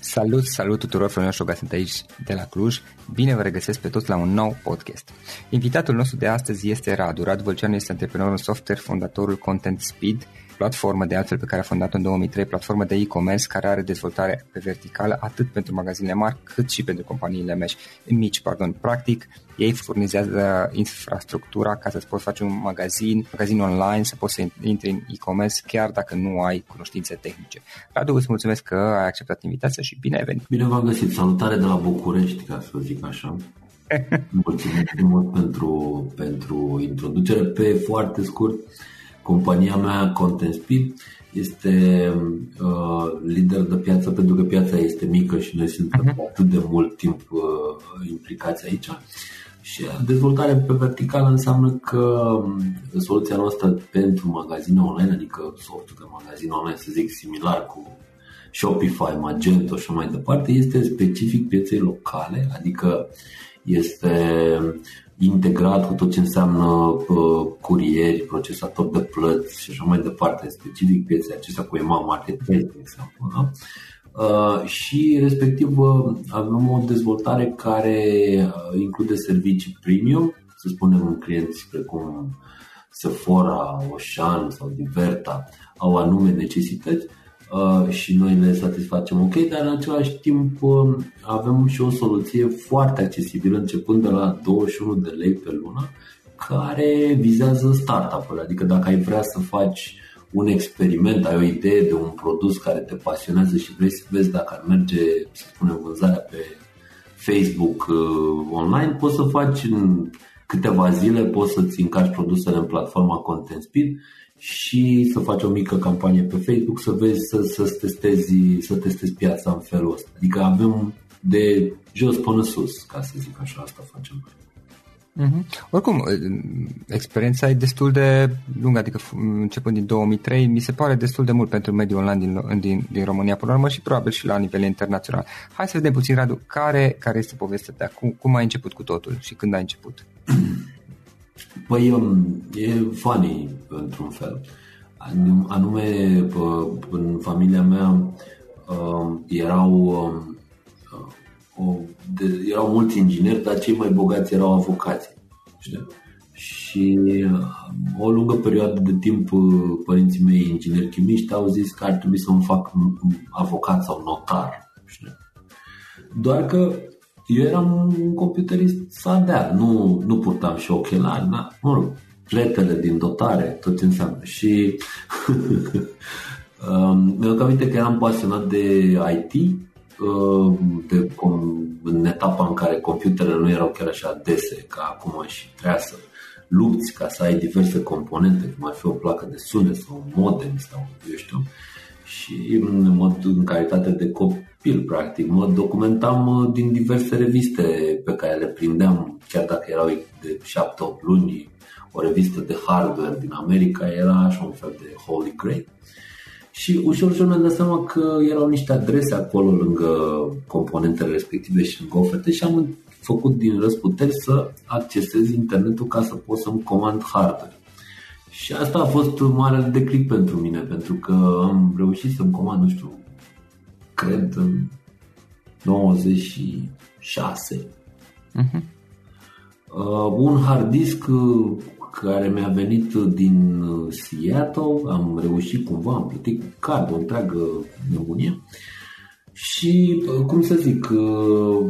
Salut, salut tuturor, Florin Șoga sunt aici de la Cluj. Bine vă regăsesc pe toți la un nou podcast. Invitatul nostru de astăzi este Radu. Radu Vălceanu este antreprenor în software, fondatorul Content Speed, platformă de altfel pe care a fondat-o în 2003, platformă de e-commerce care are dezvoltare pe verticală atât pentru magazinele mari cât și pentru companiile mici. mici. Pardon. Practic, ei furnizează infrastructura ca să-ți poți face un magazin, magazin online, să poți să intri în e-commerce chiar dacă nu ai cunoștințe tehnice. Radu, îți mulțumesc că ai acceptat invitația și bine ai venit! Bine v-am găsit! Salutare de la București, ca să zic așa. Mulțumesc mult pentru, pentru introducere. Pe foarte scurt, Compania mea Content Speed este uh, lider de piață pentru că piața este mică și noi suntem uh-huh. atât de mult timp uh, implicați aici. Și dezvoltarea pe verticală înseamnă că um, soluția noastră pentru magazine online, adică softul de magazin online, să zic, similar cu Shopify, Magento și mai departe, este specific pieței locale, adică este integrat cu tot ce înseamnă uh, curieri, procesator de plăți și așa mai departe, specific piețe acestea cu EMA Marketplace, de exemplu. Da? Uh, și respectiv uh, avem o dezvoltare care uh, include servicii premium, să spunem în clienți precum Sephora, Ocean sau Diverta au anume necesități și noi le satisfacem. Ok, dar în același timp avem și o soluție foarte accesibilă începând de la 21 de lei pe lună care vizează startup-urile, adică dacă ai vrea să faci un experiment, ai o idee de un produs care te pasionează și vrei să vezi dacă ar merge, să spunem, vânzarea pe Facebook uh, online, poți să faci în câteva zile, poți să-ți încarci produsele în platforma Content Speed și să faci o mică campanie pe Facebook să vezi, să, să testezi, să testezi piața în felul ăsta. Adică avem de jos până sus, ca să zic așa, asta facem noi. Mm-hmm. Oricum, experiența e destul de lungă, adică începând din 2003, mi se pare destul de mult pentru mediul online din, din, din România, până la urmă, și probabil și la nivel internațional. Hai să vedem puțin, Radu, care, care este povestea ta? Cum, cum ai început cu totul și când ai început? Păi, um, e funny, într-un fel. Anume, în familia mea um, erau um, o, de, erau mulți ingineri, dar cei mai bogați erau avocați. Știi? Și uh, o lungă perioadă de timp uh, părinții mei ingineri chimiști au zis că ar trebui să mă fac avocat sau notar. Știi? Doar că eu eram un computerist sadea, nu, nu purtam și ochelari, da? mă rog, pletele din dotare, tot ce înseamnă. Și um, mi-am aminte că eram pasionat de IT Uh, de, în etapa în care computerele nu erau chiar așa dese ca acum și trebuia să lupți ca să ai diverse componente, cum ar fi o placă de sunet sau un modem sau eu știu. Și în mod în calitate de copil, practic, mă documentam uh, din diverse reviste pe care le prindeam, chiar dacă erau de 7-8 luni, o revistă de hardware din America era așa un fel de holy grail. Și ușor, ușor mi-am dat seama că erau niște adrese acolo lângă componentele respective și lângă oferte și am făcut din răsputeri să accesez internetul ca să pot să-mi comand hardware. Și asta a fost mare declic pentru mine, pentru că am reușit să-mi comand, nu știu, cred în 96. Uh-huh. Uh, un hard disk care mi-a venit din uh, Seattle, am reușit cumva, am plătit cu card o întreagă nebunie și, uh, cum să zic, uh,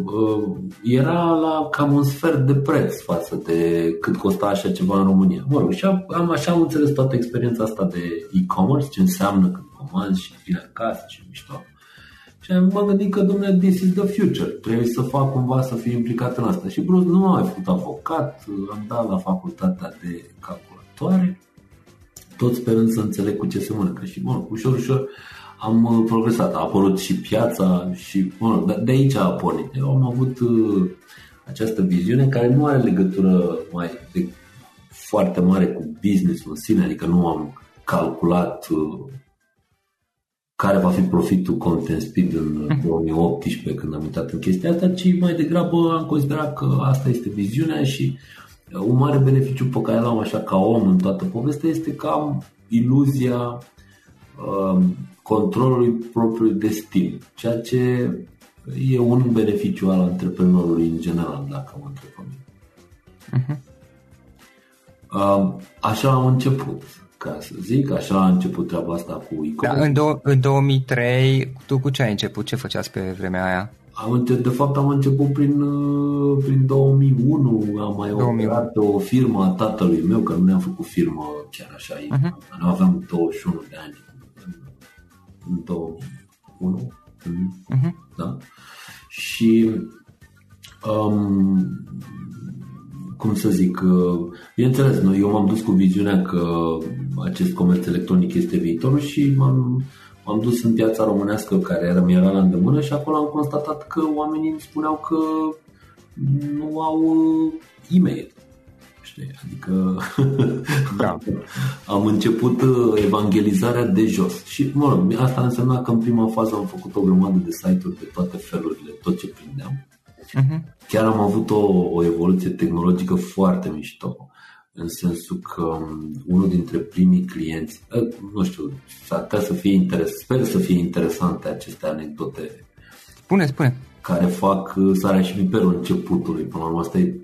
era la cam un sfert de preț față de cât costa așa ceva în România. Mă rog, și am așa am înțeles toată experiența asta de e-commerce, ce înseamnă când comanzi și vine acasă și mișto. Și m-am gândit că, domnule, this is the future. Trebuie să fac cumva să fiu implicat în asta. Și brusc nu am mai făcut avocat, am dat la facultatea de calculatoare, tot sperând să înțeleg cu ce se mănâncă. Și, bun, ușor, ușor am uh, progresat. A apărut și piața și, bun, de aici a pornit. Eu am avut uh, această viziune care nu are legătură mai de foarte mare cu business în sine, adică nu am calculat uh, care va fi profitul Content Speed în 2018 când am uitat în chestia asta, ci mai degrabă am considerat că asta este viziunea și uh, un mare beneficiu pe care l-am așa ca om în toată povestea este că am iluzia uh, controlului propriului destin, ceea ce e un beneficiu al antreprenorului în general, dacă mă întreb pe mine. Uh-huh. Uh, așa am început ca să zic, așa a început treaba asta cu e Da, în, do- în 2003, tu cu ce ai început? Ce făceați pe vremea aia? Am început, de fapt am început prin, uh, prin 2001, am mai 2001. operat o firmă a tatălui meu, că nu ne-am făcut firmă chiar așa, uh-huh. nu aveam 21 de ani în, în 2001, uh-huh. da? Și um, cum să zic, uh, bineînțeles, noi, eu m-am dus cu viziunea că acest comerț electronic este viitorul și m-am, m-am dus în piața românească care era, mi era la îndemână și acolo am constatat că oamenii îmi spuneau că nu au uh, e-mail. Știi? Adică da. am început uh, evangelizarea de jos. Și, mă rog, asta însemna că în prima fază am făcut o grămadă de site-uri de toate felurile, tot ce prindeam. Uh-huh. Chiar am avut o, o evoluție tehnologică foarte mișto. în sensul că um, unul dintre primii clienți, uh, nu știu, s-ar să fie interes, sper să fie interesante aceste anecdote. Spune, spune. Care fac uh, sarea și miperul începutului. Până la urmă, asta e,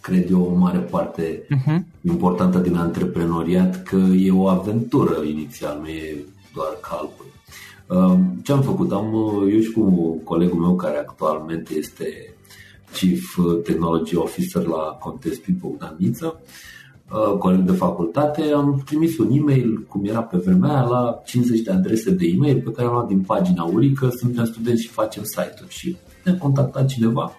cred eu, o mare parte uh-huh. importantă din antreprenoriat, că e o aventură inițial, nu e doar calcul. Um, ce am făcut? Am, eu și cu colegul meu care actualmente este Chief Technology Officer la Contespi Bogdan Niță, uh, coleg de facultate, am trimis un e-mail, cum era pe vremea la 50 de adrese de e-mail pe care am luat din pagina Uri că suntem studenți și facem site-uri și ne-a contactat cineva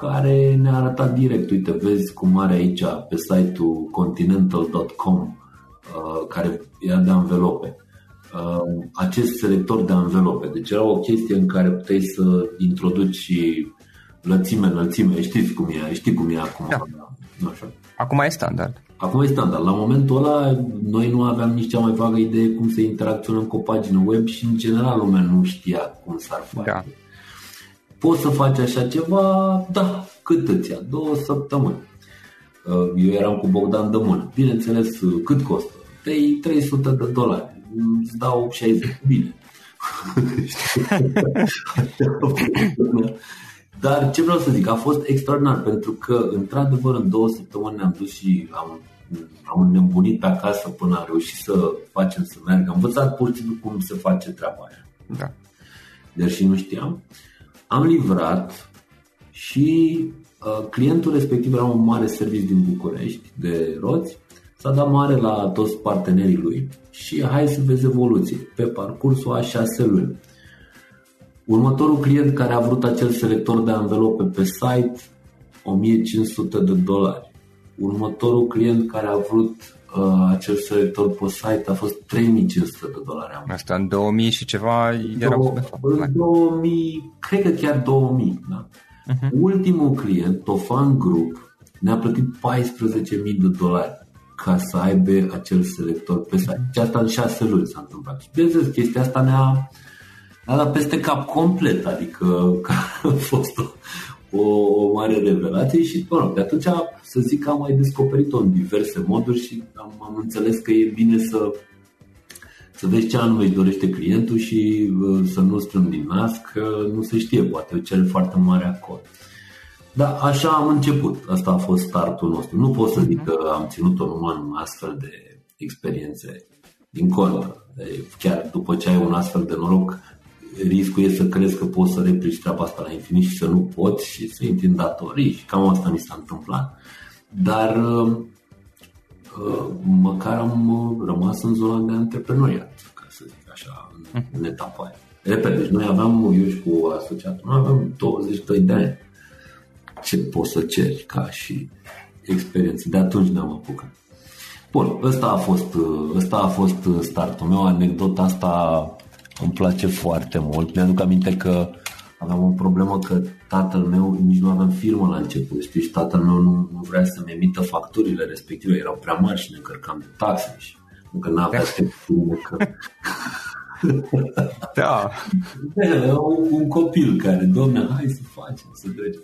care ne-a arătat direct, uite, vezi cum are aici pe site-ul continental.com uh, care era de anvelope uh, acest selector de anvelope. Deci era o chestie în care puteai să introduci lățime, înălțime, știți cum e, știi cum e acum. Da. Nu așa. Acum e standard. Acum e standard. La momentul ăla, noi nu aveam nici cea mai vagă idee cum să interacționăm cu o pagină web și, în general, lumea nu știa cum s-ar face. Da. Poți să faci așa ceva? Da. Cât îți ia? Două săptămâni. Uh, eu eram cu Bogdan de mână. Bineînțeles, uh, cât costă? 300 de dolari. Îți dau 60. Bine. Dar ce vreau să zic, a fost extraordinar pentru că, într-adevăr, în două săptămâni ne-am dus și am, am înnebunit pe acasă până am reușit să facem să meargă. Am învățat pur și simplu cum se face treaba aia. Da. Deși nu știam. Am livrat și uh, clientul respectiv era un mare serviciu din București de roți. S-a dat mare la toți partenerii lui și hai să vezi evoluție pe parcursul a șase luni. Următorul client care a vrut acel selector de anvelope pe site, 1500 de dolari. Următorul client care a vrut uh, acel selector pe site a fost 3500 de dolari. Asta în 2000 și ceva era În 2000, cred că chiar 2000. Da? Uh-huh. Ultimul client, Tofan Group, ne-a plătit 14.000 de dolari ca să aibă acel selector pe site. Și asta în șase luni s-a întâmplat. Și bineînțeles, chestia asta ne-a a dat peste cap complet, adică a fost o, o, o mare revelație și mă rog, de atunci să zic că am mai descoperit-o în diverse moduri și am, am înțeles că e bine să să vezi ce anume își dorește clientul și uh, să nu strâng din nas că nu se știe, poate o cel foarte mare acord. Da, așa am început. Asta a fost startul nostru. Nu pot să zic că am ținut-o numai în astfel de experiențe. Din contră, chiar după ce ai un astfel de noroc, riscul e să crezi că poți să replici treaba asta la infinit și să nu poți și să intri în datorii și cam asta mi s-a întâmplat. Dar uh, uh, măcar am uh, rămas în zona de antreprenoriat, ca să zic așa, în, în etapa aia. Repede, deci noi aveam, eu și cu asociatul, noi aveam 22 de ani. Ce poți să ceri ca și experiență? De atunci ne-am apucat. Bun, ăsta a fost, ăsta a fost startul meu, anecdota asta îmi place foarte mult. Mi-aduc aminte că aveam o problemă că tatăl meu, nici nu aveam firmă la început, știi, și tatăl meu nu, nu vrea să-mi emită facturile respective, erau prea mari și ne încărcam de taxe și încă n-avea ce că... Da. Era un copil care, domne, hai să facem, să trecem.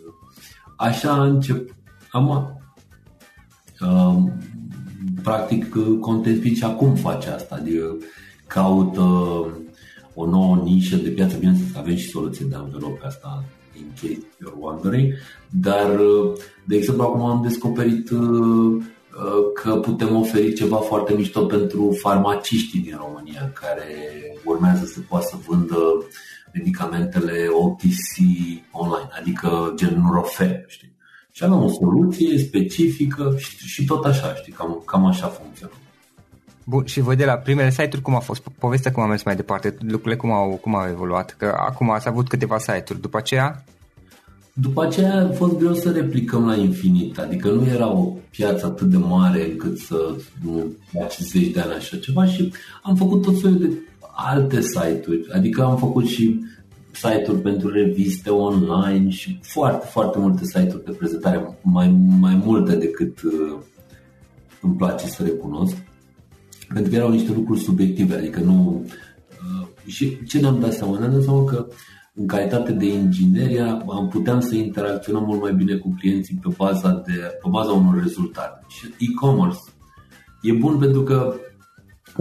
Așa a început. Am, um, practic, Content și acum face asta, adică caută o nouă nișă de piață, bine să avem și soluții de anvelope asta in case you're wondering, dar de exemplu acum am descoperit uh, uh, că putem oferi ceva foarte mișto pentru farmaciștii din România care urmează să poată să vândă medicamentele OTC online, adică gen Nurofen, știi? Și avem o soluție specifică și, și tot așa, știi, cam, cam așa funcționează. Bun, și voi de la primele site-uri cum a fost? Povestea cum a mers mai departe, lucrurile cum au, cum au evoluat? Că acum ați avut câteva site-uri, după aceea? După aceea a fost greu să replicăm la infinit, adică nu era o piață atât de mare încât să nu faci zeci de ani așa ceva și am făcut tot felul de alte site-uri, adică am făcut și site-uri pentru reviste online și foarte, foarte multe site-uri de prezentare, mai, mai multe decât uh, îmi place să recunosc pentru că erau niște lucruri subiective, adică nu... Uh, și ce ne-am dat seama? Ne-am dat seama că în calitate de inginer am puteam să interacționăm mult mai bine cu clienții pe baza, de, pe baza unor rezultate. Și e-commerce e bun pentru că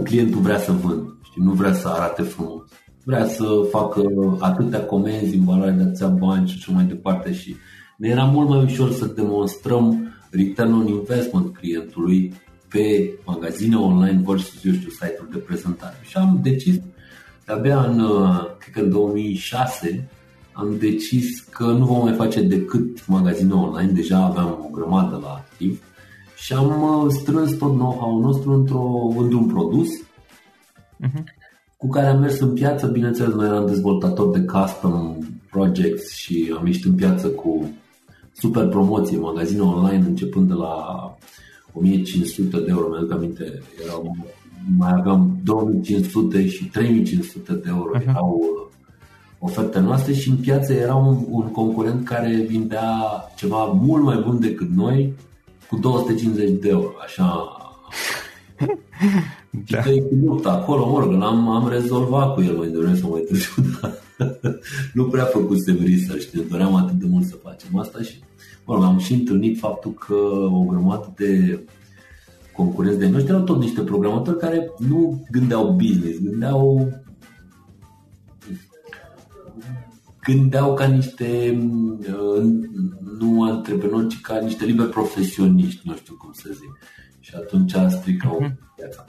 clientul vrea să vând, știi, nu vrea să arate frumos. Vrea să facă atâtea comenzi în valoare de atâția bani și așa mai departe și ne era mult mai ușor să demonstrăm return on investment clientului pe magazine online versus, eu știu, site-uri de prezentare. Și am decis, de-abia în, uh, cred că în 2006, am decis că nu vom mai face decât magazine online, deja aveam o grămadă la activ și am uh, strâns tot know-how nostru într-o, într-un produs uh-huh. cu care am mers în piață, bineînțeles, noi eram dezvoltator de custom projects și am ieșit în piață cu super promoție, magazine online începând de la 1500 de euro, mi-aduc aminte, erau, mai aveam 2500 și 3500 de euro uh-huh. erau uh, ofertele noastre și în piață era un, un concurent care vindea ceva mult mai bun decât noi cu 250 de euro, așa. da. Și cu lupta acolo, mă rog, am, am rezolvat cu el mai devreme sau mai târziu, dar nu prea făcusem research, ne doream atât de mult să facem asta și mă rog, am și întâlnit faptul că o grămadă de concurenți de noștri erau tot niște programatori care nu gândeau business, gândeau gândeau ca niște uh, nu antreprenori, ci ca niște liberi profesioniști, nu știu cum să zic. Și atunci stricau uh-huh. piața.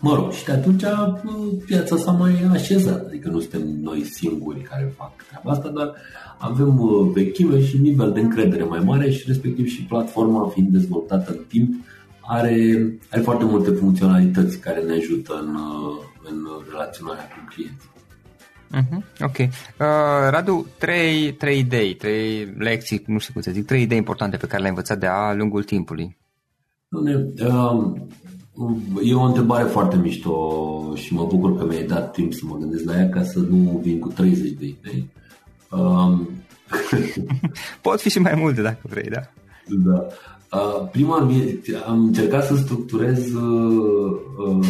Mă rog, și de atunci uh, piața s-a mai așezat, adică nu suntem noi singuri care fac treaba asta, dar avem uh, vechime și nivel de încredere mai mare și respectiv și platforma fiind dezvoltată în timp are, are foarte multe funcționalități care ne ajută în, în relaționarea cu clienții. Uh-huh. Ok. Uh, Radu, trei, trei idei, trei lecții, nu știu cum să zic, trei idei importante pe care le-ai învățat de-a lungul timpului. Uh, e o întrebare foarte mișto și mă bucur că mi-ai dat timp să mă gândesc la ea ca să nu vin cu 30 de idei. Um... Pot fi și mai multe dacă vrei, da? Da. Uh, prima, am încercat să structurez uh, uh,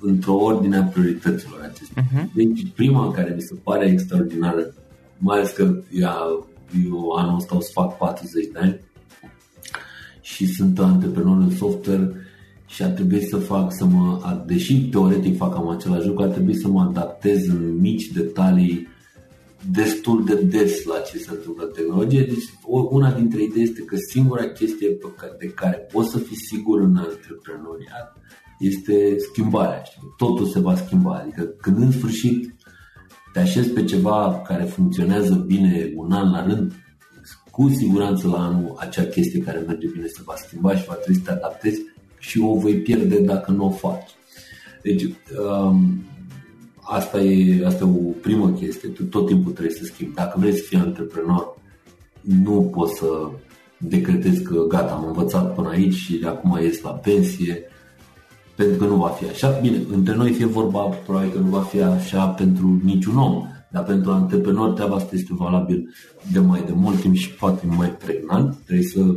într-o ordine a priorităților acestea. Uh-huh. Deci prima care mi se pare extraordinară, mai ales că eu, eu anul ăsta o să fac 40 de ani și sunt antreprenor în software și a trebuit să fac să mă, deși teoretic fac cam același lucru, a trebuit să mă adaptez în mici detalii destul de des la ce se întâmplă în tehnologie. Deci una dintre idei este că singura chestie de care poți să fii sigur în antreprenoriat este schimbarea. Știi? Totul se va schimba. Adică când în sfârșit te așezi pe ceva care funcționează bine un an la rând, cu siguranță la anul acea chestie care merge bine se va schimba și va trebui să te adaptezi și o vei pierde dacă nu o faci. Deci um, asta e, asta e o primă chestie, tu tot timpul trebuie să schimbi. Dacă vrei să fii antreprenor, nu poți să decretezi că gata, am învățat până aici și de acum ies la pensie pentru că nu va fi așa. Bine, între noi fie vorba, probabil că nu va fi așa pentru niciun om, dar pentru antreprenor treaba asta este valabil de mai de mult timp și poate mai pregnant. Trebuie să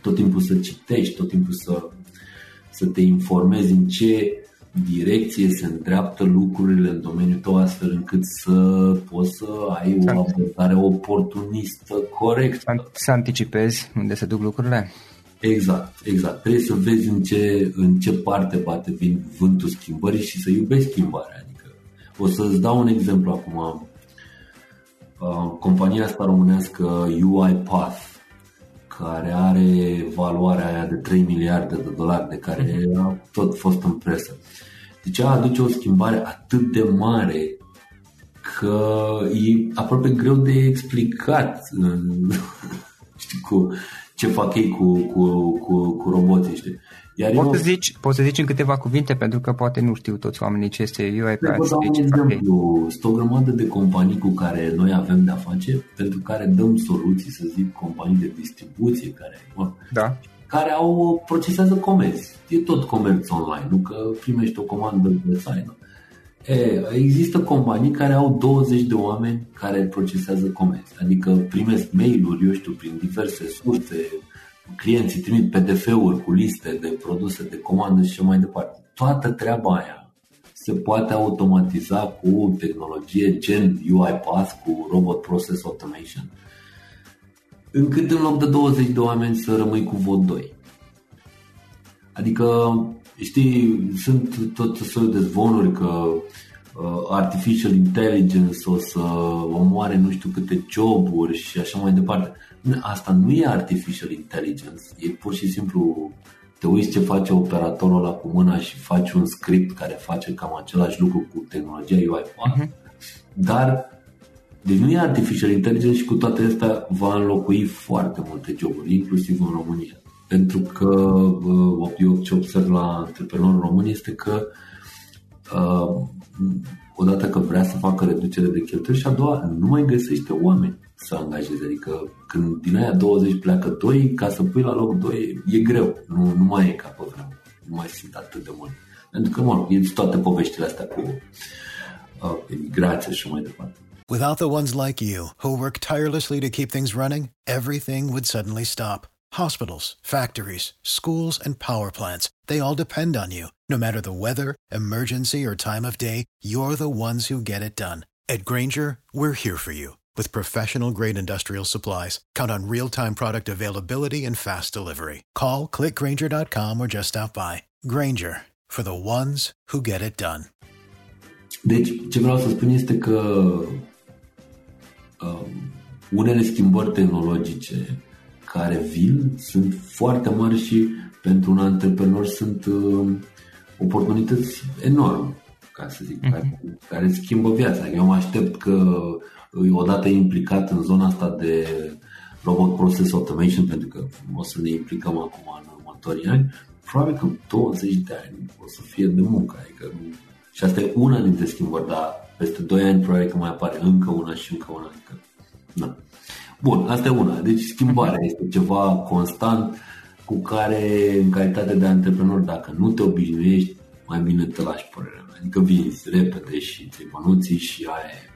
tot timpul să citești, tot timpul să, să te informezi în ce direcție se îndreaptă lucrurile în domeniul tău astfel încât să poți să ai o abordare oportunistă corectă. Să anticipezi unde se duc lucrurile? Exact, exact. Trebuie să vezi în ce, în ce parte bate vin vântul schimbării și să iubești schimbarea. Adică, o să-ți dau un exemplu acum. Uh, compania asta românească UiPath, care are valoarea aia de 3 miliarde de dolari, de care mhm. a tot fost în presă. Deci ea aduce o schimbare atât de mare că e aproape greu de explicat știi, cu ce fac ei cu, cu, cu, cu roboții, știi? Iar poți, eu... să zici, poți să zici în câteva cuvinte, pentru că poate nu știu toți oamenii ce este UiPath. Vă dau un exemplu. Sunt o grămadă de companii cu care noi avem de-a face, pentru care dăm soluții, să zic, companii de distribuție care, mă, da. care au procesează comerț. E tot comerț online, nu că primești o comandă pe site. Nu? E, există companii care au 20 de oameni care procesează comenzi, adică primesc mail-uri, eu știu, prin diverse surse, clienții trimit PDF-uri cu liste de produse de comandă și mai departe. Toată treaba aia se poate automatiza cu tehnologie gen UiPath, cu Robot Process Automation, încât în loc de 20 de oameni să rămâi cu vot 2. Adică, știi, sunt tot felul de zvonuri că uh, artificial intelligence o să omoare nu știu câte joburi și așa mai departe. Asta nu e artificial intelligence, e pur și simplu te uiți ce face operatorul ăla cu mâna și faci un script care face cam același lucru cu tehnologia UiPath, uh-huh. dar deci nu e artificial intelligence și cu toate astea va înlocui foarte multe joburi, inclusiv în România. Pentru că eu ce observ la antreprenorul român este că uh, odată că vrea să facă reducere de cheltuieli și a doua nu mai găsește oameni să angajeze. Adică când din aia 20 pleacă 2, ca să pui la loc 2 e greu. Nu, nu mai e ca pe. Nu mai simt atât de mult. Pentru că, mă, e toate poveștile astea cu uh, și mai departe. Without the ones like you, who work tirelessly to keep things running, everything would suddenly stop. Hospitals, factories, schools, and power plants, they all depend on you. No matter the weather, emergency, or time of day, you're the ones who get it done. At Granger, we're here for you with professional grade industrial supplies, count on real time product availability and fast delivery. Call clickgranger.com or just stop by. Granger for the ones who get it done. Deci, ce vreau să spun este că um, unele schimbări tehnologice care vin sunt foarte mari și pentru un antreprenor sunt um, oportunități enorme, ca să zic, mm-hmm. care, care schimbă viața. Eu mă aștept că odată implicat în zona asta de robot process automation, pentru că o să ne implicăm acum în următorii ani, probabil că 20 de ani o să fie de muncă. Adică, și asta e una dintre schimbări, dar peste 2 ani probabil că mai apare încă una și încă una. Adică, na. Bun, asta e una. Deci schimbarea este ceva constant cu care, în calitate de antreprenor, dacă nu te obișnuiești, mai bine te lași părerea Adică vinzi repede și ți și aia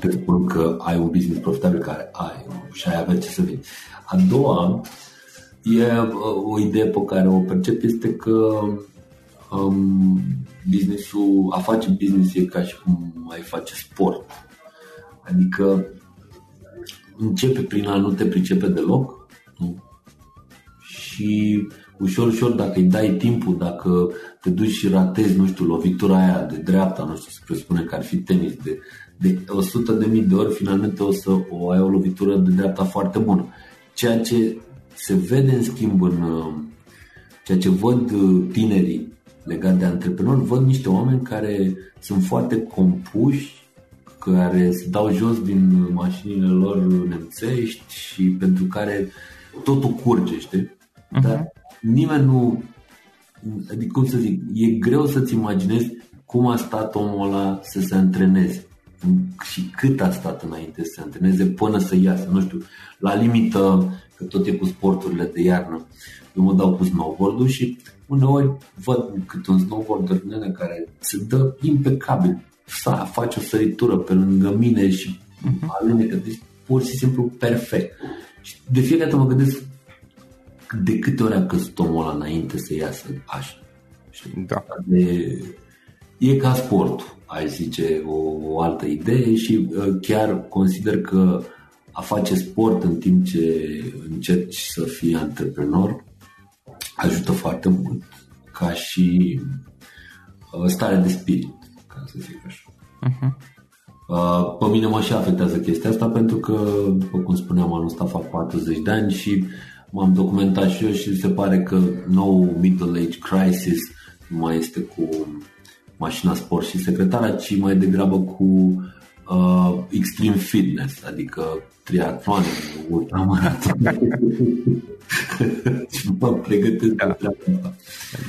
te spun că ai un business profitabil care ai și ai avea ce să vii. A doua e uh, o idee pe care o percep este că um, businessul, a face business e ca și cum ai face sport. Adică începe prin a nu te pricepe deloc nu? și ușor, ușor, dacă îi dai timpul, dacă te duci și ratezi, nu știu, lovitura aia de dreapta, nu știu, se presupune că ar fi tenis, de de 100 de mii de ori, finalmente o să o ai o lovitură de dreapta foarte bună. Ceea ce se vede în schimb în ceea ce văd uh, tinerii legat de antreprenori, văd niște oameni care sunt foarte compuși, care se dau jos din mașinile lor nemțești și pentru care totul curge, știi? Uh-huh. Dar nimeni nu, adică cum să zic, e greu să-ți imaginezi cum a stat omul ăla să se antreneze și cât a stat înainte să se antreneze până să iasă, nu știu, la limită, că tot e cu sporturile de iarnă. Eu mă dau cu snowboard și uneori văd cât un snowboarder nene care se dă impecabil, să face o săritură pe lângă mine și uh-huh. alunecă, deci pur și simplu perfect. Și de fiecare dată mă gândesc de câte ori a căzut omul ăla înainte să iasă așa. Da. De, e ca sportul ai zice, o, o altă idee și uh, chiar consider că a face sport în timp ce încerci să fii antreprenor ajută foarte mult ca și uh, stare de spirit, ca să zic așa. Uh-huh. Pe mine mă și afectează chestia asta pentru că, după cum spuneam, anul ăsta fac 40 de ani și m-am documentat și eu și se pare că nou middle age crisis mai este cu mașina sport și secretara, ci mai degrabă cu uh, extreme fitness, adică triatloane, ultramaraton. și mă pregătesc da. treaba asta.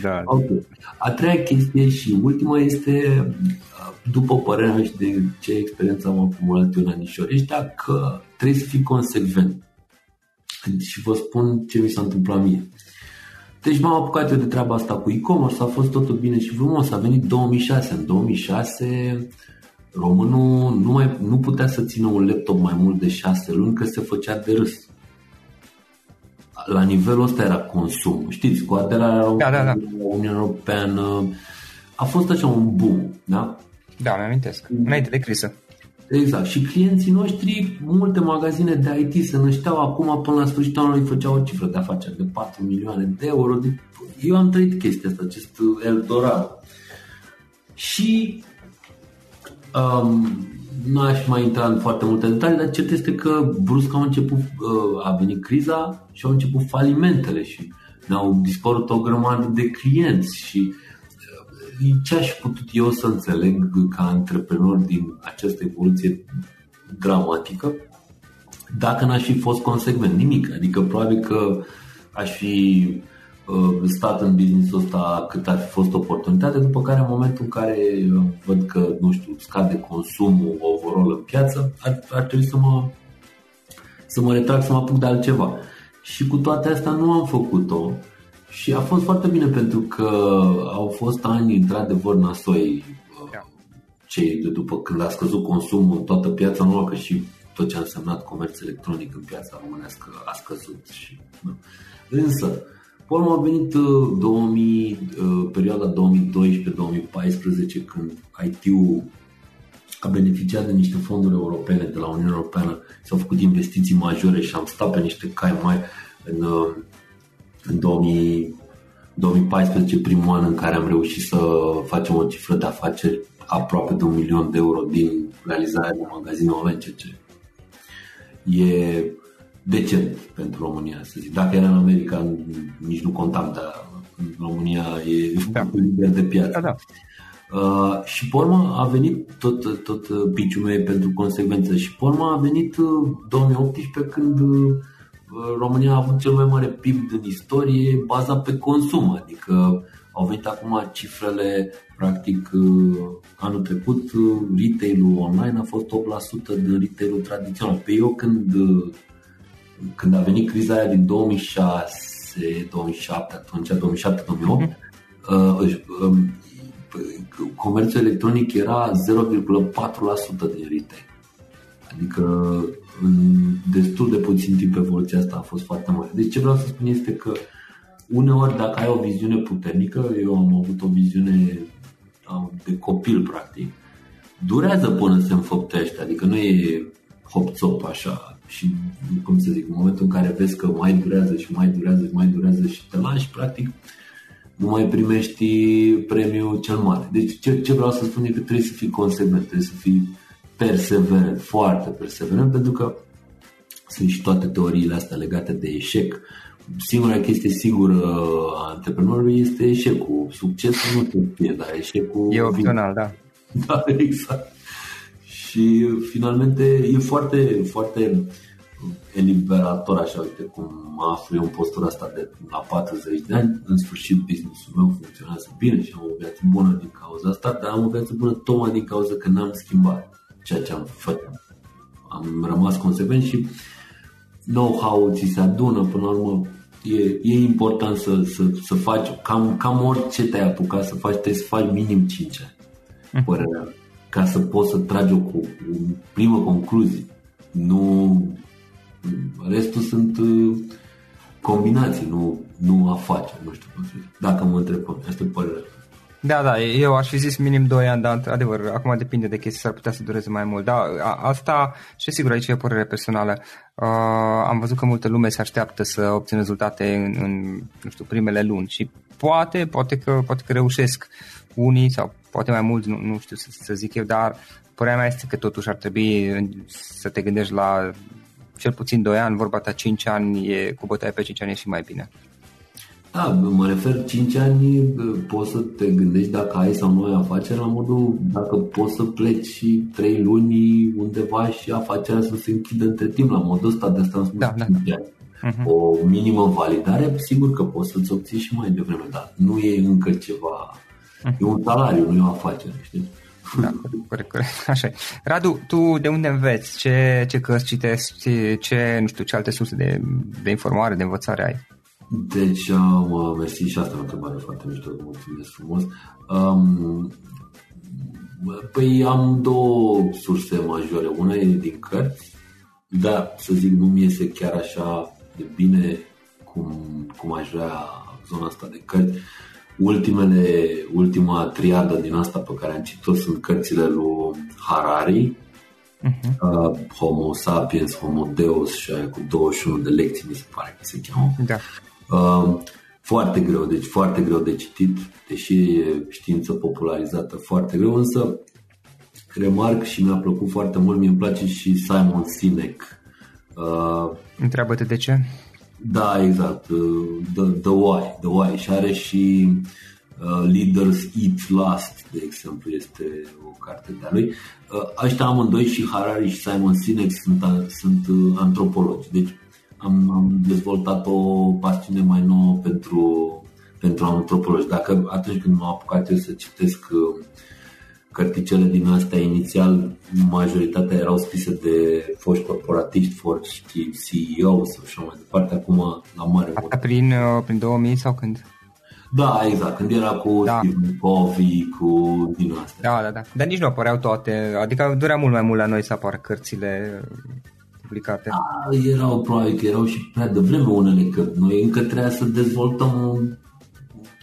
Da. Okay. A treia chestie și ultima este, uh, după părerea mea și de ce experiență am acumulat eu în anișori ăștia, că trebuie să fii consecvent. Și vă spun ce mi s-a întâmplat mie. Deci m-am apucat eu de treaba asta cu e-commerce, a fost totul bine și frumos. A venit 2006. În 2006 românul nu, mai, nu putea să țină un laptop mai mult de 6 luni că se făcea de râs. La nivelul ăsta era consum. Știți, cu aderarea da, da, da. Uniunea Europeană, a fost așa un boom, da? Da, mi-amintesc. Înainte de criză. Exact. Și clienții noștri, multe magazine de IT se nășteau acum până la sfârșitul anului făceau o cifră de afaceri de 4 milioane de euro. Eu am trăit chestia asta, acest Eldorado. Și um, nu aș mai intra în foarte multe detalii, dar cert este că brusc au început, uh, a venit criza și au început falimentele și ne-au dispărut o grămadă de clienți și uh, ce aș putut eu să înțeleg ca antreprenor din această evoluție dramatică dacă n-aș fi fost consecvent, nimic. Adică probabil că aș fi Uh, stat în businessul ăsta cât ar fi fost oportunitate, după care în momentul în care uh, văd că, nu știu, scade consumul overall în piață, ar, ar trebui să mă, să mă retrag, să mă apuc de altceva. Și cu toate astea nu am făcut-o și a fost foarte bine pentru că au fost ani într-adevăr nasoi uh, cei de după când a scăzut consumul în toată piața, nu că și tot ce a însemnat comerț electronic în piața românească a scăzut. Și, nu. Însă, Până a venit 2000, uh, uh, perioada 2012-2014 când IT-ul a beneficiat de niște fonduri europene de la Uniunea Europeană, s-au făcut investiții majore și am stat pe niște cai mai în, uh, în 2000, 2014, primul an în care am reușit să facem o cifră de afaceri aproape de un milion de euro din realizarea de magazine online, ceea ce e decent pentru România, să zic. Dacă era în America, nici nu contam, dar în România e da. liber de piață. Da, da. Uh, și pe urmă a venit tot, tot piciul meu pentru consecvență și pe urmă a venit 2018 uh, când uh, România a avut cel mai mare PIB din istorie bazat pe consum, adică au venit acum cifrele, practic uh, anul trecut retail-ul online a fost 8% din retail-ul tradițional. Pe eu când când a venit criza aia din 2006, 2007, atunci 2007-2008, uh, um, comerțul electronic era 0,4% din retail. Adică în destul de puțin timp evoluția asta a fost foarte mare. Deci ce vreau să spun este că uneori dacă ai o viziune puternică, eu am avut o viziune de copil practic, durează până se înfăptește, adică nu e hop așa și, cum să zic, în momentul în care vezi că mai durează și mai durează și mai durează și te lași, practic, nu mai primești premiul cel mare. Deci ce, ce vreau să spun e că trebuie să fii consecvent, trebuie să fii perseverent, foarte perseverent, pentru că sunt și toate teoriile astea legate de eșec. Singura chestie sigură a antreprenorului este eșecul. Succesul nu te fie, dar eșecul... E opțional, da. Da, exact. Și finalmente e foarte, foarte eliberator așa, uite cum mă aflu eu în postura asta de la 40 de ani, în sfârșit businessul meu funcționează bine și am o viață bună din cauza asta, dar am o viață bună tocmai din cauza că n-am schimbat ceea ce am făcut. Am rămas consecvent și know-how ți se adună, până la urmă e, e important să, să, să faci, cam, cam orice te-ai apucat să faci, trebuie să faci minim 5 ani, mhm. părerea ca să poți să tragi o, o primă concluzie. Nu, restul sunt uh, combinații, nu, nu afaceri, nu știu cum să zic. Dacă mă întreb, asta e părerea. Da, da, eu aș fi zis minim 2 ani, dar adevăr, acum depinde de chestii, s-ar putea să dureze mai mult. Da, asta, și sigur, aici e o părere personală. Uh, am văzut că multă lume se așteaptă să obțină rezultate în, în, nu știu, primele luni și poate, poate că, poate că reușesc unii sau poate mai mulți, nu, nu știu să, să zic eu, dar părerea mea este că totuși ar trebui să te gândești la cel puțin 2 ani, vorba ta 5 ani, e, cu bătaie pe 5 ani e și mai bine. Da, mă refer 5 ani, poți să te gândești dacă ai sau nu ai afacere, la modul dacă poți să pleci și 3 luni undeva și afacerea să se închidă între timp, la modul ăsta de asta am spus da, 5 da. ani. Uh-huh. O minimă validare, sigur că poți să-ți obții și mai devreme, dar nu e încă ceva E un salariu, nu e o afacere, știi? Da, corect, corect, așa e. Radu, tu de unde înveți? Ce, ce cărți citești? Ce, nu știu, ce alte surse de, de informare, de învățare ai? Deci, uh, mersi și asta e o întrebare foarte mișto, mulțumesc frumos. Um, păi am două surse majore. Una e din cărți, da, să zic, nu mi iese chiar așa de bine cum, cum aș vrea zona asta de cărți. ultimele, ultima triadă din asta pe care am citit-o sunt cărțile lui Harari, uh-huh. uh, Homo sapiens, Homo deus și aia cu 21 de lecții, mi se pare că se cheamă. Da. Uh, foarte greu, deci foarte greu de citit, deși e știință popularizată, foarte greu, însă remarc și mi-a plăcut foarte mult, mi-e place și Simon Sinek. Uh, Întreabă-te de ce? Da, exact. Uh, the, the Why. The Why. Și are și uh, Leaders Eat Last, de exemplu, este o carte de-a lui. Uh, ăștia amândoi și Harari și Simon Sinek sunt, sunt uh, antropologi. Deci am, am dezvoltat o pasiune mai nouă pentru, pentru antropologi. Dacă atunci când m-am apucat eu să citesc uh, cărticele din astea inițial, majoritatea erau scrise de foști corporatiști, foști CEO sau așa mai departe, acum la mare Asta prin, uh, prin 2000 sau când? Da, exact, când era cu da. Stephen Covey, cu din astea. Da, da, da. Dar nici nu apăreau toate, adică durea mult mai mult la noi să apară cărțile publicate. Da, erau probabil că erau și prea devreme unele, că noi încă trebuia să dezvoltăm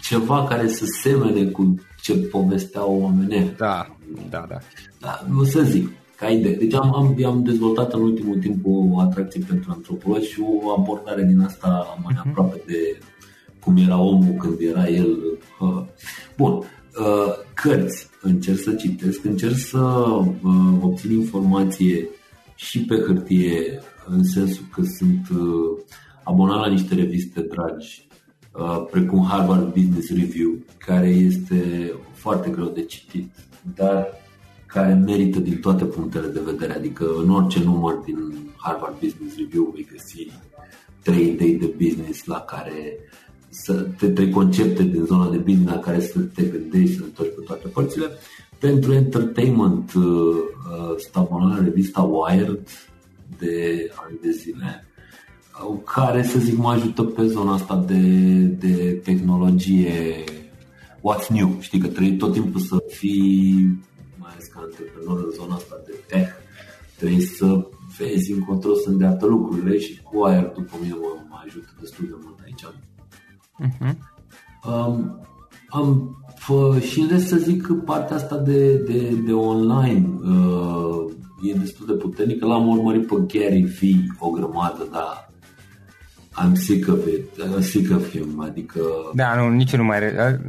ceva care să semene cu ce povesteau oamenii. Da, da, da. Da, nu să zic, ca idee. Deci am, am, am dezvoltat în ultimul timp o atracție pentru antropologi și o abordare din asta mai uh-huh. aproape de cum era omul când era el. Bun, cărți încerc să citesc, încerc să obțin informație și pe hârtie, în sensul că sunt abonat la niște reviste dragi Uh, precum Harvard Business Review, care este foarte greu de citit, dar care merită din toate punctele de vedere. Adică în orice număr din Harvard Business Review vei găsi trei idei de business la care să, te, trei concepte din zona de business la care să te gândești, să te întorci pe toate părțile. Pentru entertainment, uh, uh stau la revista Wired de ani de zile care, să zic, mă ajută pe zona asta de, de tehnologie what's new, știi, că trebuie tot timpul să fii, mai ales ca antreprenor în zona asta de tech, trebuie să vezi încotro să îndreaptă lucrurile și cu aia, după mine, mă, mă ajută destul de mult aici. Uh-huh. Um, am, fă, și în rest să zic că partea asta de, de, de online uh, e destul de puternică. L-am urmărit pe Gary V o grămadă, dar I'm sick of it, I'm sick of him, adică... Da, nu, nici nu mai...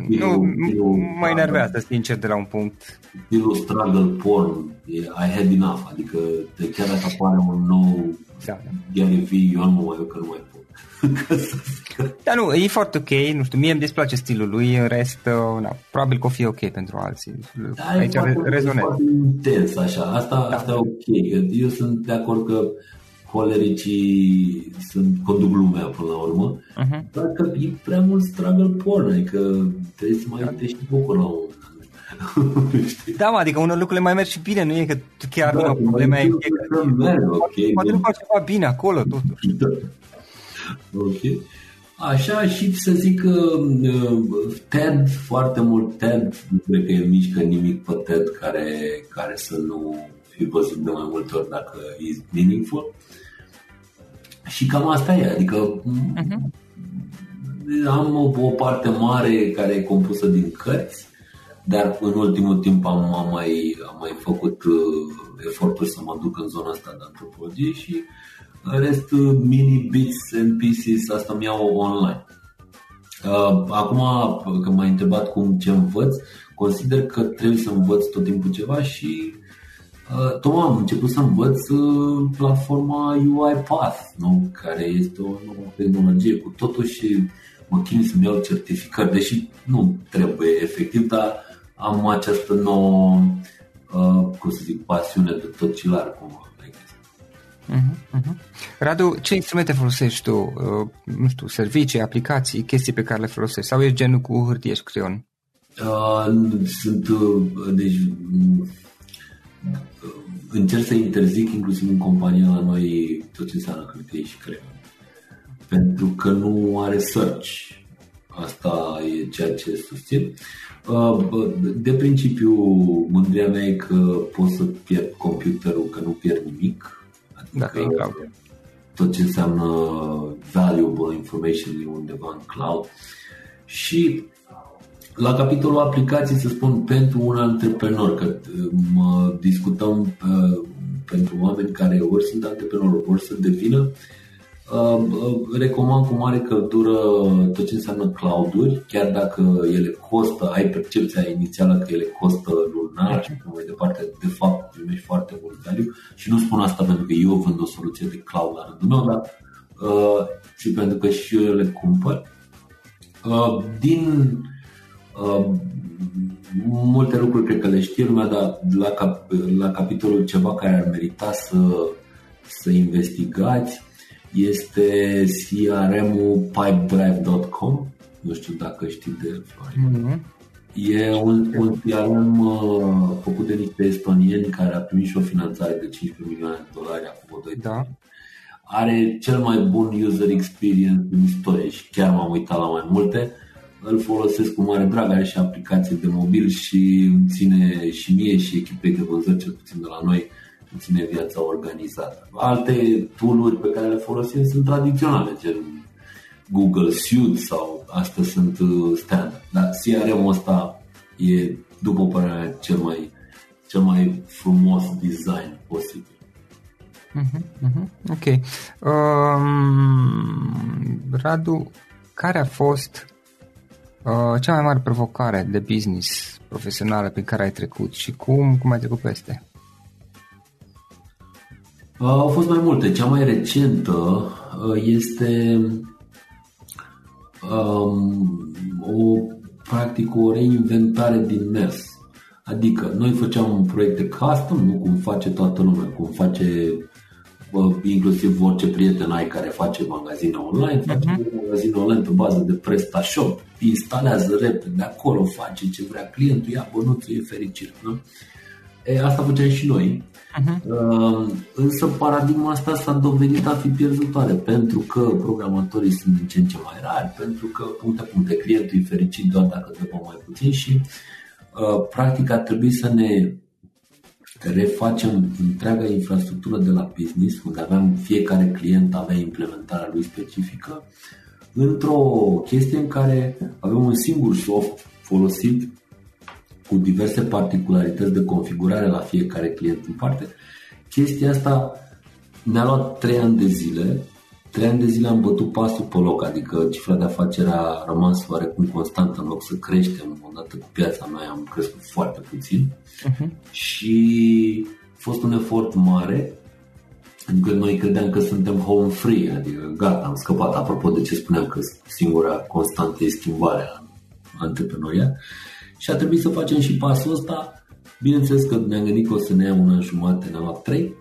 Nu, nu mă enervează, sincer, de la un punct. Stilul struggle porn, I had enough, adică de chiar dacă apare un nou da, da. Gary V, eu nu mai, eu că nu mai pot. Da, nu, e foarte ok, nu știu, mie îmi displace stilul lui, în rest, uh, na, probabil că o fi ok pentru alții. Da, Aici e foarte, rezonez. foarte intens, așa, asta, da. asta e ok, eu sunt de acord că colericii sunt, conduc lumea până la urmă, uh-huh. dar că e prea mult struggle porn, adică trebuie să mai da. te și bucur la un da, mă, adică unor lucrurile mai merg și bine, nu e că chiar da, nu problema e că merg, okay, poate nu faci ceva bine acolo, totuși. Da. Ok. Așa și să zic că uh, TED, foarte mult TED, nu cred că e mișcă nimic pe TED care, care să nu fi văzut de mai multe ori dacă e meaningful. Și cam asta e, adică uh-huh. am o, o parte mare care e compusă din cărți, dar în ultimul timp am, am, mai, am mai făcut uh, eforturi să mă duc în zona asta de antropologie și în rest uh, mini bits and pieces asta mi iau online. Uh, acum, că m-ai întrebat cum ce învăț, consider că trebuie să învăț tot timpul ceva și Uh, tocmai am început să învăț uh, platforma UiPath, nu? care este o nouă tehnologie cu totul și mă chin să-mi iau certificări, deși nu trebuie efectiv, dar am această nouă, uh, cum să zic, pasiune de tocilar cumva. Uh-huh, uh-huh. Radu, ce instrumente folosești tu? Uh, nu știu, servicii, aplicații, chestii pe care le folosești? Sau ești genul cu hârtie și creion? Uh, sunt, uh, deci, încerc să interzic inclusiv în compania la noi tot ce înseamnă hârtie și creion. Pentru că nu are search. Asta e ceea ce susțin. Uh, de principiu, mândria mea e că pot să pierd computerul, că nu pierd nimic. Adică Dacă e tot ce înseamnă valuable information e undeva în cloud. Și la capitolul aplicații, să spun, pentru un antreprenor, că mă discutăm uh, pentru oameni care ori sunt antreprenori, ori să devină, uh, uh, recomand cu mare căldură tot ce înseamnă cloud-uri, chiar dacă ele costă, ai percepția inițială că ele costă lunar și mai departe, de fapt primești foarte mult value și nu spun asta pentru că eu vând o soluție de cloud la rândul meu, dar uh, și pentru că și eu le cumpăr. Uh, din uh, multe lucruri cred că le știe lumea, dar la, cap, la capitolul ceva care ar merita să, să investigați este CRM-ul pipedrive.com nu știu dacă știi de el, mm-hmm. E un, un CRM uh, făcut de niște estonieni care a primit și o finanțare de 15 milioane de dolari acum 2 da. Are cel mai bun user experience din istorie și chiar m-am uitat la mai multe îl folosesc cu mare drag, are și aplicații de mobil și îmi ține și mie și echipei de vânzări, cel puțin de la noi, îmi ține viața organizată. Alte tool pe care le folosim sunt tradiționale, gen Google Suite sau astea sunt uh, standard. Dar CRM-ul ăsta e, după părerea mea, cel mai, cel mai frumos design posibil. Uh-huh, uh-huh. Ok. Um, Radu, care a fost Uh, cea mai mare provocare de business profesională pe care ai trecut și cum, cum ai trecut peste? Uh, au fost mai multe. Cea mai recentă uh, este um, o practic o reinventare din mers. Adică noi făceam un proiect de custom, nu cum face toată lumea, cum face inclusiv orice prieten ai care face magazine online, uh-huh. face un magazin online pe bază de PrestaShop, instalează repede, de acolo face ce vrea clientul, ia bănuțul, e fericit. Nu? E, asta făceam și noi. Uh-huh. Uh, însă paradigma asta s-a dovedit a fi pierzătoare pentru că programatorii sunt din ce în ce mai rari, pentru că puncte, puncte, clientul e fericit doar dacă dă mai puțin și uh, practic ar trebui să ne refacem întreaga infrastructură de la business, unde aveam fiecare client avea implementarea lui specifică, într-o chestie în care avem un singur soft folosit cu diverse particularități de configurare la fiecare client în parte. Chestia asta ne-a luat 3 ani de zile trei ani de zile am bătut pasul pe loc, adică cifra de afacere a rămas oarecum constantă în loc să creștem. Odată cu piața mea am crescut foarte puțin uh-huh. și a fost un efort mare Adică noi credeam că suntem home free, adică gata, am scăpat. Apropo de ce spuneam că singura constantă e schimbarea antreprenoria. Și a trebuit să facem și pasul ăsta. Bineînțeles că ne-am gândit că o să ne ia un an jumate, ne-a luat trei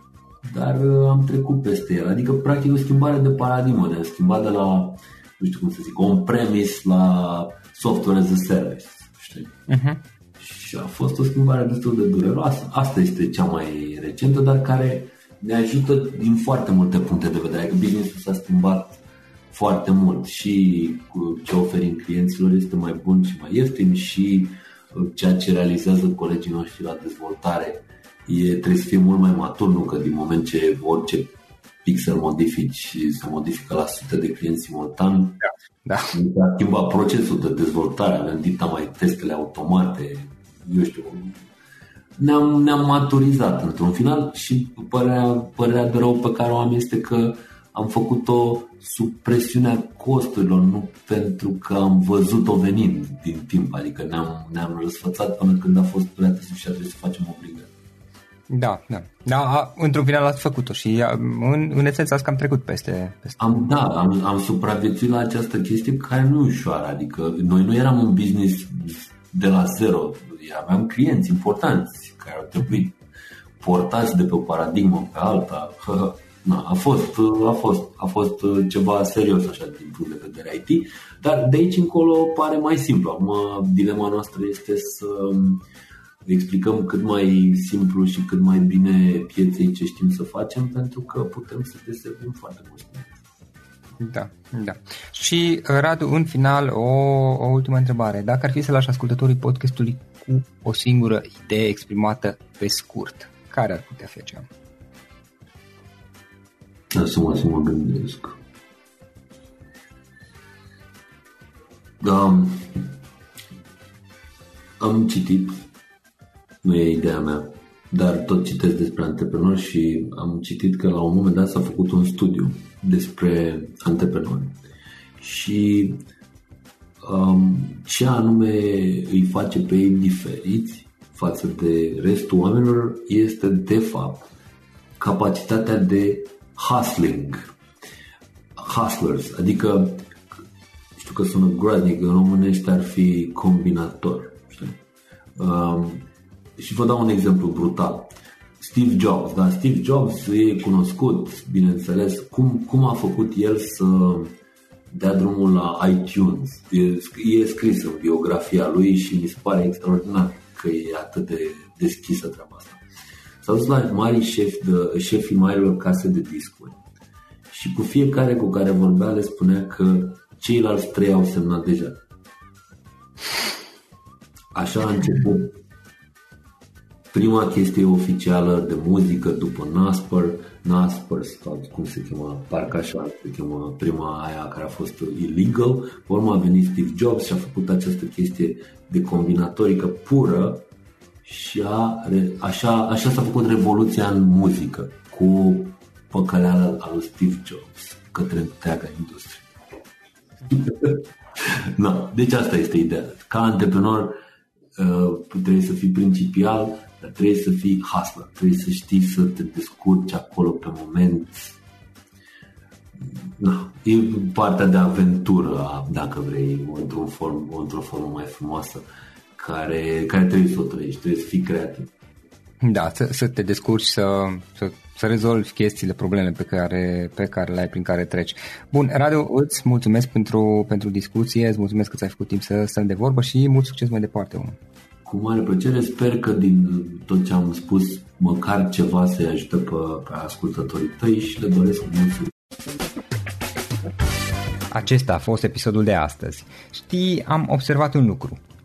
dar uh, am trecut peste el. Adică, practic, o schimbare de paradigmă. Ne-am schimbat de la, nu știu cum să zic, on-premise la software as a service. Știi? Uh-huh. Și a fost o schimbare destul de dureroasă. Asta este cea mai recentă, dar care ne ajută din foarte multe puncte de vedere. Adică business-ul s-a schimbat foarte mult și ce oferim clienților este mai bun și mai ieftin și uh, ceea ce realizează colegii noștri la dezvoltare e, trebuie să fie mult mai matur, nu că din moment ce orice pixel modifici se modifică la sute de clienți simultan, da. da. a schimbat procesul de dezvoltare, avem dita mai testele automate, eu știu, ne-am, ne-am maturizat într-un final și părerea, părerea de rău pe care o am este că am făcut-o sub presiunea costurilor, nu pentru că am văzut-o venind din timp, adică ne-am, ne-am răsfățat până când a fost prea târziu și a trebuit să facem obligat. Da, da. Da, a, într-un final ați făcut-o și a, în, în esență ați cam trecut peste... peste. Am, da, am, am supraviețuit la această chestie care nu e ușoară. Adică noi nu eram un business de la zero. Aveam clienți importanți care au trebuit portați de pe o paradigmă pe alta. Na, a, fost, a, fost, a fost ceva serios așa din punct de vedere IT, dar de aici încolo pare mai simplu. Acum dilema noastră este să explicăm cât mai simplu și cât mai bine pieței ce știm să facem, pentru că putem să deservim foarte mult. Da, da. Și Radu, în final, o, o ultimă întrebare. Dacă ar fi să lași ascultătorii podcastului cu o singură idee exprimată pe scurt, care ar putea fi aceea? Da, să mă, să mă gândesc. Da, Am citit, nu e ideea mea, dar tot citesc despre antreprenori și am citit că la un moment dat s-a făcut un studiu despre antreprenori și um, ce anume îi face pe ei diferiți față de restul oamenilor este de fapt capacitatea de hustling, hustlers, adică știu că sună groaznic, în românește ar fi combinator. Um, și vă dau un exemplu brutal. Steve Jobs, da? Steve Jobs e cunoscut, bineînțeles, cum, cum a făcut el să dea drumul la iTunes. E, e scris în biografia lui și mi se pare extraordinar că e atât de deschisă treaba asta. S-a dus la mari șefi de, șefii marilor case de discuri și cu fiecare cu care vorbea le spunea că ceilalți trei au semnat deja. Așa a început prima chestie oficială de muzică după Nasper, Nasper sau cum se chema, parcă așa se chema prima aia care a fost illegal. Pe urmă a venit Steve Jobs și a făcut această chestie de combinatorică pură și a, așa, așa s-a făcut revoluția în muzică cu păcăleala al lui Steve Jobs către întreaga industrie. no, deci asta este ideea. Ca antreprenor uh, trebuie să fii principial, dar trebuie să fii hustler, trebuie să știi să te descurci acolo pe moment. Na, e partea de aventură, dacă vrei, într-o formă, într-o formă mai frumoasă, care, care trebuie să o trăiești, trebuie să fii creativ. Da, să, să te descurci, să, să, să rezolvi chestiile, probleme pe care, pe care le ai, prin care treci. Bun, Radu, îți mulțumesc pentru, pentru discuție, îți mulțumesc că ți-ai făcut timp să stăm de vorbă și mult succes mai departe. Unul. Cu mare plăcere, sper că din tot ce am spus, măcar ceva să-i ajută pe, pe ascultătorii tăi și le doresc mult succes. Acesta a fost episodul de astăzi. Știi, am observat un lucru.